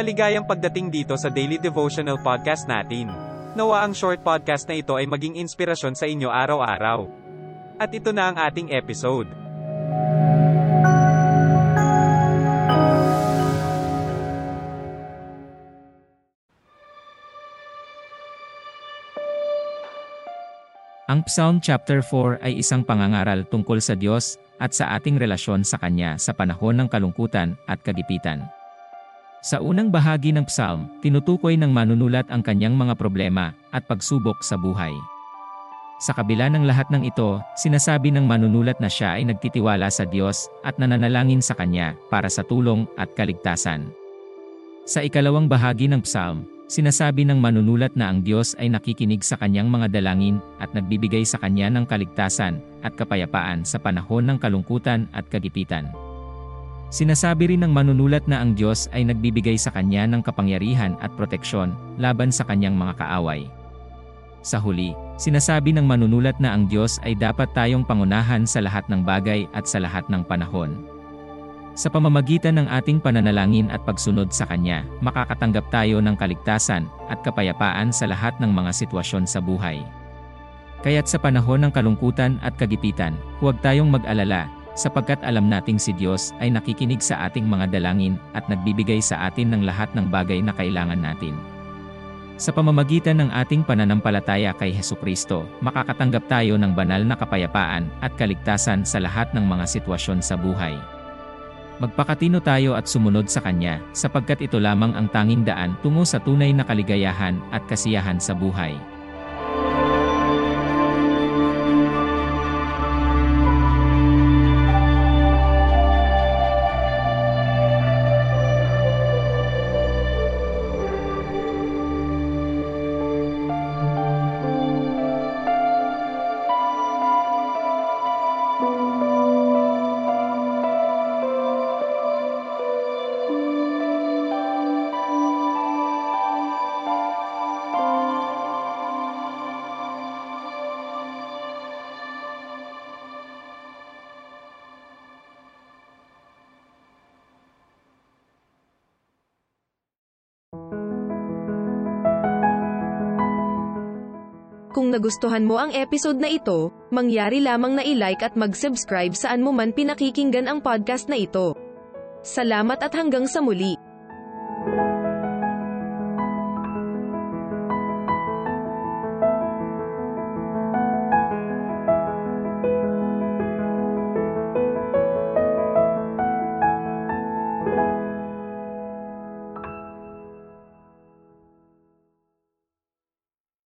Maligayang pagdating dito sa Daily Devotional Podcast natin. Nawa ang short podcast na ito ay maging inspirasyon sa inyo araw-araw. At ito na ang ating episode. Ang Psalm chapter 4 ay isang pangangaral tungkol sa Diyos at sa ating relasyon sa Kanya sa panahon ng kalungkutan at kagipitan. Sa unang bahagi ng psalm, tinutukoy ng manunulat ang kanyang mga problema at pagsubok sa buhay. Sa kabila ng lahat ng ito, sinasabi ng manunulat na siya ay nagtitiwala sa Diyos at nananalangin sa Kanya para sa tulong at kaligtasan. Sa ikalawang bahagi ng psalm, sinasabi ng manunulat na ang Diyos ay nakikinig sa kanyang mga dalangin at nagbibigay sa kanya ng kaligtasan at kapayapaan sa panahon ng kalungkutan at kagipitan. Sinasabi rin ng manunulat na ang Diyos ay nagbibigay sa kanya ng kapangyarihan at proteksyon laban sa kanyang mga kaaway. Sa huli, sinasabi ng manunulat na ang Diyos ay dapat tayong pangunahan sa lahat ng bagay at sa lahat ng panahon. Sa pamamagitan ng ating pananalangin at pagsunod sa Kanya, makakatanggap tayo ng kaligtasan at kapayapaan sa lahat ng mga sitwasyon sa buhay. Kaya't sa panahon ng kalungkutan at kagipitan, huwag tayong mag-alala, sapagkat alam nating si Diyos ay nakikinig sa ating mga dalangin at nagbibigay sa atin ng lahat ng bagay na kailangan natin. Sa pamamagitan ng ating pananampalataya kay Heso Kristo, makakatanggap tayo ng banal na kapayapaan at kaligtasan sa lahat ng mga sitwasyon sa buhay. Magpakatino tayo at sumunod sa Kanya, sapagkat ito lamang ang tanging daan tungo sa tunay na kaligayahan at kasiyahan sa buhay. Kung nagustuhan mo ang episode na ito, mangyari lamang na i-like at mag-subscribe saan mo man pinakikinggan ang podcast na ito. Salamat at hanggang sa muli.